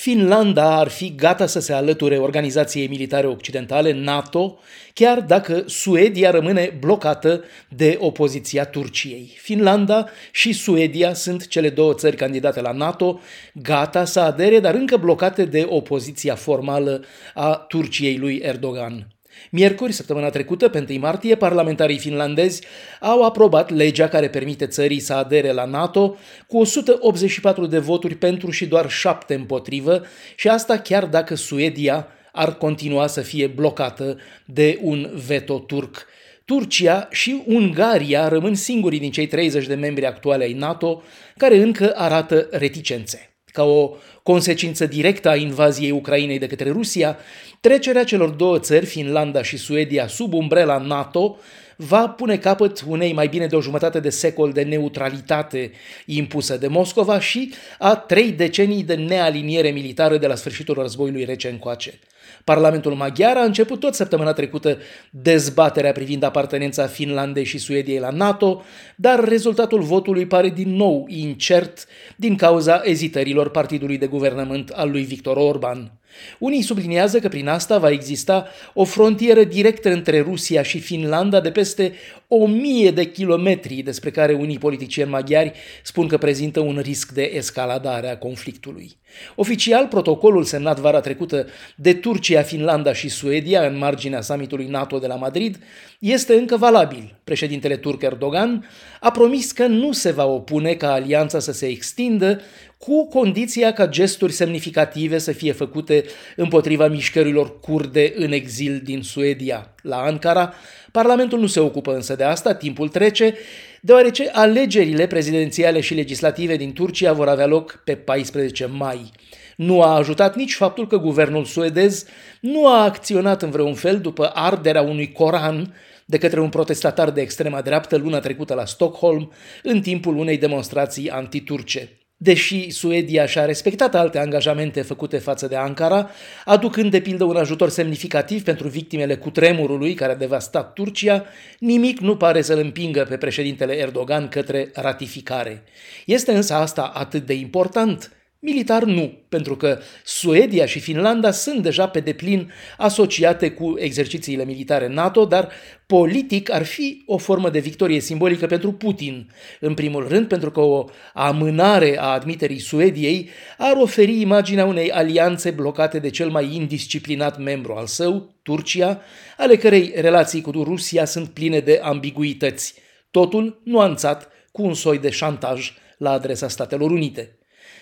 Finlanda ar fi gata să se alăture organizației militare occidentale NATO, chiar dacă Suedia rămâne blocată de opoziția Turciei. Finlanda și Suedia sunt cele două țări candidate la NATO, gata să adere, dar încă blocate de opoziția formală a Turciei lui Erdogan. Miercuri, săptămâna trecută, pe 1 martie, parlamentarii finlandezi au aprobat legea care permite țării să adere la NATO cu 184 de voturi pentru și doar 7 împotrivă și asta chiar dacă Suedia ar continua să fie blocată de un veto turc. Turcia și Ungaria rămân singurii din cei 30 de membri actuale ai NATO care încă arată reticențe. Ca o consecință directă a invaziei Ucrainei de către Rusia, trecerea celor două țări, Finlanda și Suedia, sub umbrela NATO, va pune capăt unei mai bine de o jumătate de secol de neutralitate impusă de Moscova și a trei decenii de nealiniere militară de la sfârșitul războiului rece încoace. Parlamentul maghiar a început tot săptămâna trecută dezbaterea privind apartenența Finlandei și Suediei la NATO, dar rezultatul votului pare din nou incert din cauza ezitărilor partidului de guvernământ al lui Victor Orban. Unii subliniază că prin asta va exista o frontieră directă între Rusia și Finlanda de peste o mie de kilometri, despre care unii politicieni maghiari spun că prezintă un risc de escaladare a conflictului. Oficial, protocolul semnat vara trecută de Turcia, Finlanda și Suedia în marginea summitului NATO de la Madrid este încă valabil. Președintele turc Erdogan a promis că nu se va opune ca alianța să se extindă cu condiția ca gesturi semnificative să fie făcute împotriva mișcărilor kurde în exil din Suedia. La Ankara, Parlamentul nu se ocupă însă de asta, timpul trece, deoarece alegerile prezidențiale și legislative din Turcia vor avea loc pe 14 mai. Nu a ajutat nici faptul că guvernul suedez nu a acționat în vreun fel după arderea unui Coran de către un protestatar de extrema dreaptă luna trecută la Stockholm în timpul unei demonstrații antiturce. Deși Suedia și-a respectat alte angajamente făcute față de Ankara, aducând de pildă un ajutor semnificativ pentru victimele cutremurului care a devastat Turcia, nimic nu pare să-l împingă pe președintele Erdogan către ratificare. Este însă asta atât de important Militar nu, pentru că Suedia și Finlanda sunt deja pe deplin asociate cu exercițiile militare NATO, dar politic ar fi o formă de victorie simbolică pentru Putin. În primul rând, pentru că o amânare a admiterii Suediei ar oferi imaginea unei alianțe blocate de cel mai indisciplinat membru al său, Turcia, ale cărei relații cu Rusia sunt pline de ambiguități. Totul nuanțat cu un soi de șantaj la adresa Statelor Unite.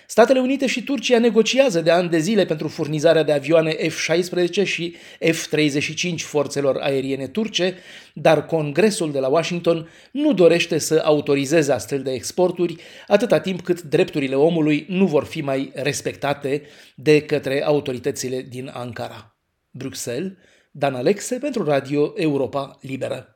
Statele Unite și Turcia negociază de ani de zile pentru furnizarea de avioane F-16 și F-35 forțelor aeriene turce, dar Congresul de la Washington nu dorește să autorizeze astfel de exporturi atâta timp cât drepturile omului nu vor fi mai respectate de către autoritățile din Ankara. Bruxelles, Dan Alexe pentru Radio Europa Liberă.